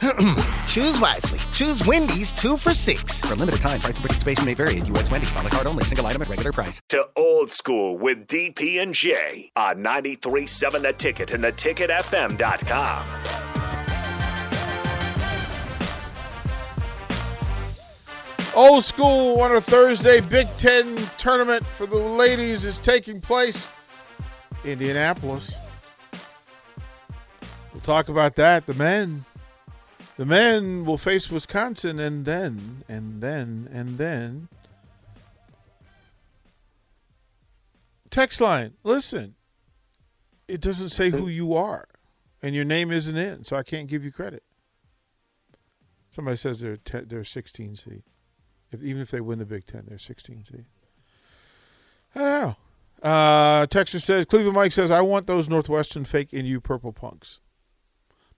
Choose wisely. Choose Wendy's two for six. For a limited time, price and participation may vary at U.S. Wendy's on the card only, single item at regular price. To old school with DP and J on 93.7 The Ticket and theticketfm.com. Old school on a Thursday Big Ten tournament for the ladies is taking place. Indianapolis. We'll talk about that. The men. The men will face Wisconsin and then, and then, and then. Text line. Listen, it doesn't say who you are, and your name isn't in, so I can't give you credit. Somebody says they're te- they're 16 seed. If, even if they win the Big Ten, they're 16 seed. I don't know. Uh, Texas says Cleveland Mike says I want those Northwestern fake NU purple punks.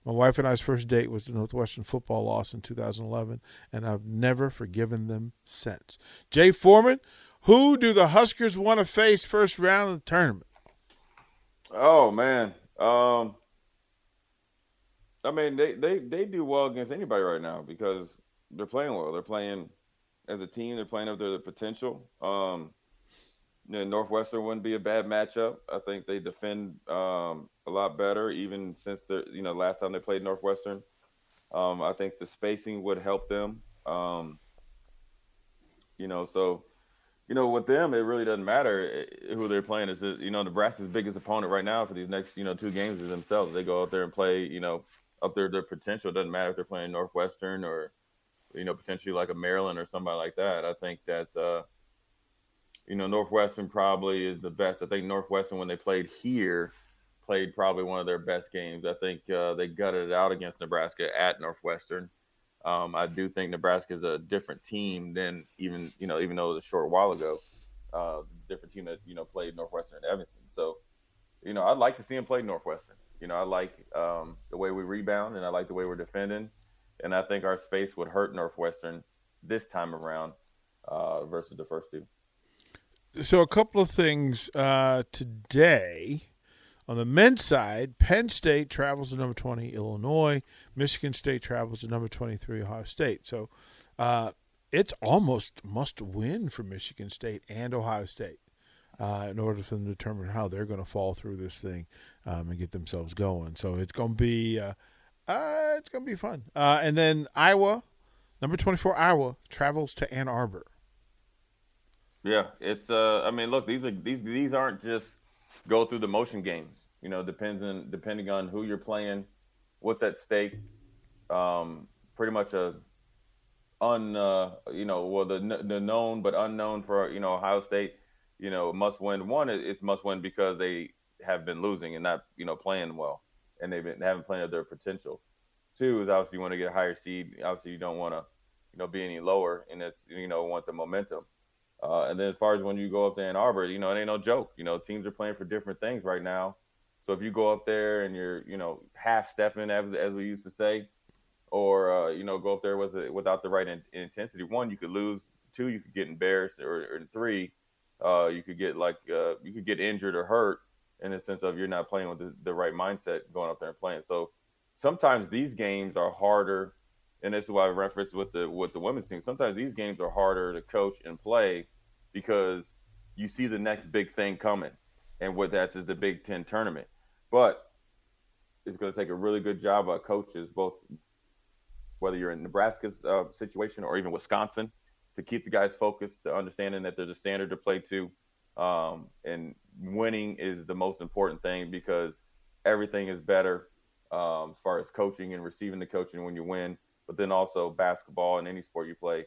My wife and I's first date was the Northwestern football loss in 2011, and I've never forgiven them since. Jay Foreman, who do the Huskers want to face first round of the tournament? Oh man, um, I mean they, they they do well against anybody right now because they're playing well. They're playing as a team. They're playing up to their potential. Um, you know, Northwestern wouldn't be a bad matchup. I think they defend um, a lot better, even since the you know last time they played Northwestern. Um, I think the spacing would help them. Um, you know, so you know with them, it really doesn't matter eh, who they're playing. Is you know Nebraska's biggest opponent right now for these next you know two games is themselves. They go out there and play you know up there their potential. It doesn't matter if they're playing Northwestern or you know potentially like a Maryland or somebody like that. I think that. Uh, you know, Northwestern probably is the best. I think Northwestern, when they played here, played probably one of their best games. I think uh, they gutted it out against Nebraska at Northwestern. Um, I do think Nebraska is a different team than even you know, even though it was a short while ago, uh, different team that you know played Northwestern and Evanston. So, you know, I'd like to see them play Northwestern. You know, I like um, the way we rebound and I like the way we're defending, and I think our space would hurt Northwestern this time around uh, versus the first two so a couple of things uh, today. On the men's side, Penn State travels to number 20, Illinois. Michigan State travels to number 23, Ohio State. So uh, it's almost must win for Michigan State and Ohio State uh, in order for them to determine how they're going to fall through this thing um, and get themselves going. So it's going to be uh, uh, it's going to be fun. Uh, and then Iowa, number 24, Iowa travels to Ann Arbor. Yeah, it's. Uh, I mean, look, these are these these aren't just go through the motion games. You know, depends on depending on who you're playing, what's at stake. Um, pretty much a un, uh, you know, well the the known but unknown for you know Ohio State. You know, must win. One, it's must win because they have been losing and not you know playing well, and they've been haven't played at their potential. Two is obviously you want to get a higher seed. Obviously, you don't want to you know be any lower, and it's you know want the momentum. Uh, and then as far as when you go up to Ann Arbor, you know, it ain't no joke. You know, teams are playing for different things right now. So if you go up there and you're, you know, half stepping, as, as we used to say, or, uh, you know, go up there with it without the right in, intensity, one, you could lose. Two, you could get embarrassed. Or, or three, uh, you could get like, uh, you could get injured or hurt in the sense of you're not playing with the, the right mindset going up there and playing. So sometimes these games are harder and this is why I referenced with the with the women's team. Sometimes these games are harder to coach and play because you see the next big thing coming, and what that's is the Big Ten tournament. But it's going to take a really good job by coaches, both whether you're in Nebraska's uh, situation or even Wisconsin, to keep the guys focused, to understanding that there's a standard to play to, um, and winning is the most important thing because everything is better um, as far as coaching and receiving the coaching when you win but then also basketball and any sport you play,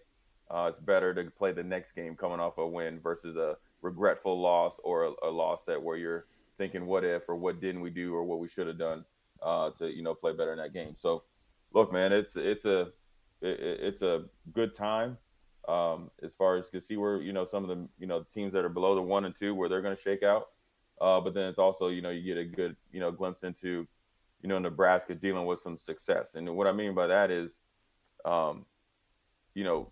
uh, it's better to play the next game coming off a win versus a regretful loss or a, a, loss that where you're thinking what if or what didn't we do or what we should have done uh, to you know play better in that game. So, look, man, it's it's a it, it's a good time. um, as far as to see where you know some of the you know teams that are below the one and two where they're going to shake out. Uh, but then it's also you know you get a good you know glimpse into you know Nebraska dealing with some success. And what I mean by that is, um, you know,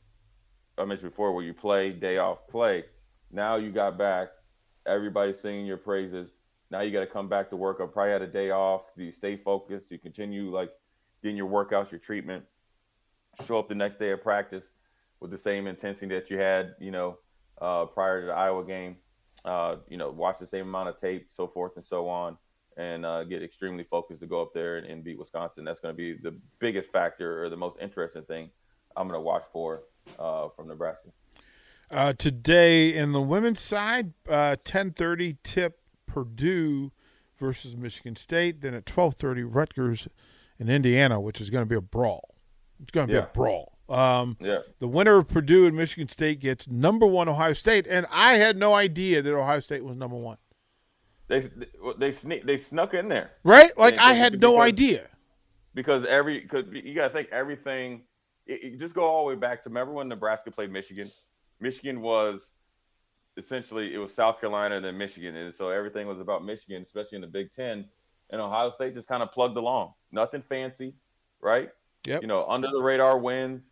I mentioned before where you play day off play. Now you got back, everybody's singing your praises. Now you got to come back to work. I probably had a day off. You stay focused? You continue like getting your workouts, your treatment. Show up the next day of practice with the same intensity that you had, you know, uh, prior to the Iowa game. Uh, you know, watch the same amount of tape, so forth and so on, and uh, get extremely focused to go up there and, and beat Wisconsin. That's going to be the biggest factor or the most interesting thing I'm going to watch for uh, from Nebraska. Uh, today in the women's side, uh, 10:30 tip Purdue versus Michigan State. Then at 12:30 Rutgers in Indiana, which is going to be a brawl. It's going to be a brawl. Um, Yeah. The winner of Purdue and Michigan State gets number one Ohio State, and I had no idea that Ohio State was number one. They they sneak, they snuck in there. Right? Like I had no idea. because every cause you got to think everything. It, it- just go all the way back to remember when Nebraska played Michigan. Michigan was essentially it was South Carolina and then Michigan, and so everything was about Michigan, especially in the Big Ten. And Ohio State just kind of plugged along, nothing fancy, right? Yep. You know, under the radar wins.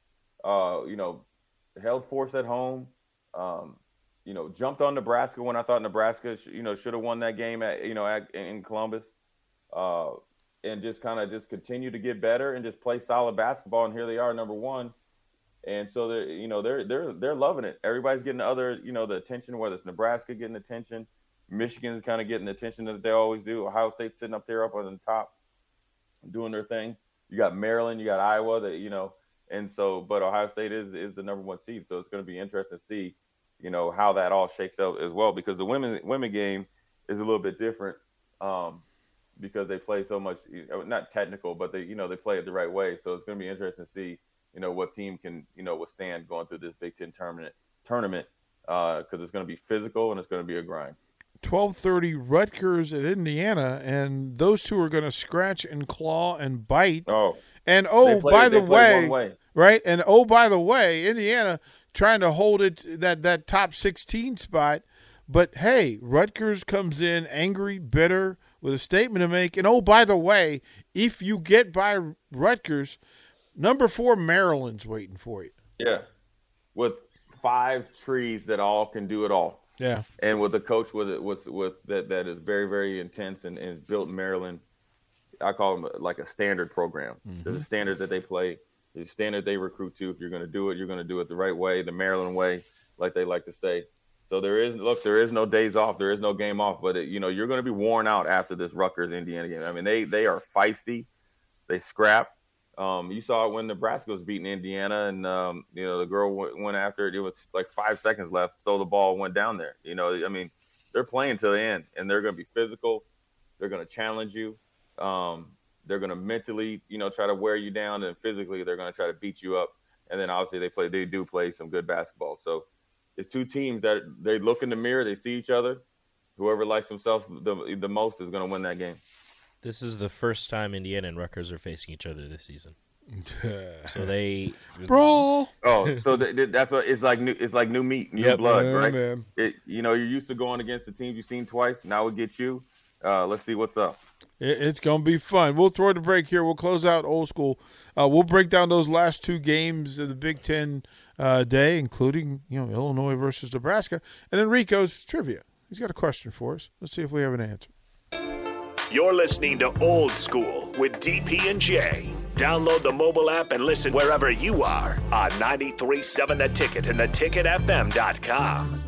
Uh, you know, held force at home. Um, you know, jumped on Nebraska when I thought Nebraska, sh- you know, should have won that game at you know at, in Columbus. Uh, and just kind of just continue to get better and just play solid basketball. And here they are, number one. And so they're you know they're they're they're loving it. Everybody's getting the other you know the attention, whether it's Nebraska getting attention, Michigan's kind of getting the attention that they always do. Ohio State's sitting up there up on the top, doing their thing. You got Maryland, you got Iowa, that you know, and so but Ohio State is is the number one seed. So it's going to be interesting to see you know how that all shakes out as well because the women women game is a little bit different. Um, because they play so much you know, not technical but they you know they play it the right way so it's going to be interesting to see you know what team can you know withstand going through this big 10 tournament tournament because it's going to be physical and it's going to be a grind 12:30 Rutgers at Indiana, and those two are going to scratch and claw and bite. oh And oh, play- by the way, way. right? And oh, by the way, Indiana trying to hold it that that top 16 spot, but hey, Rutgers comes in angry, bitter, with a statement to make. And oh, by the way, if you get by Rutgers, number four Maryland's waiting for you. yeah with five trees that all can do it all Yeah, and with a coach with it with with that that is very very intense and, and built Maryland. I call them like a standard program. Mm-hmm. There's a standard that they play. A standard they recruit to. If you're going to do it, you're going to do it the right way, the Maryland way, like they like to say. So there is look, there is no days off, there is no game off, but it, you know you're going to be worn out after this Rutgers Indiana game. I mean they they are feisty, they scrap. Um, you saw it when Nebraska was beating Indiana, and um, you know the girl went, went after it. It was like five seconds left, stole the ball, went down there. You know, I mean, they're playing to the end, and they're going to be physical. They're going to challenge you. Um, they're going to mentally, you know, try to wear you down, and physically, they're going to try to beat you up. And then obviously, they play, they do play some good basketball. So it's two teams that they look in the mirror, they see each other. Whoever likes himself the the most is going to win that game. This is the first time Indiana and Rutgers are facing each other this season. So they bro. Oh, so th- th- that's what it's like. New, it's like new meat, new Yep. blood, Yeah, right? man. It, you know, you're used to going against the teams you've seen twice. Now we get you. Uh, let's see what's up. It's gonna be fun. We'll throw the break here. We'll close out old school. Uh, we'll break down those last two games of the Big Ten uh, day, including you know Illinois versus Nebraska, and then Rico's trivia. He's got a question for us. Let's see if we have an answer. You're listening to Old School with DP and J. Download the mobile app and listen wherever you are on 937 The Ticket and theticketfm.com.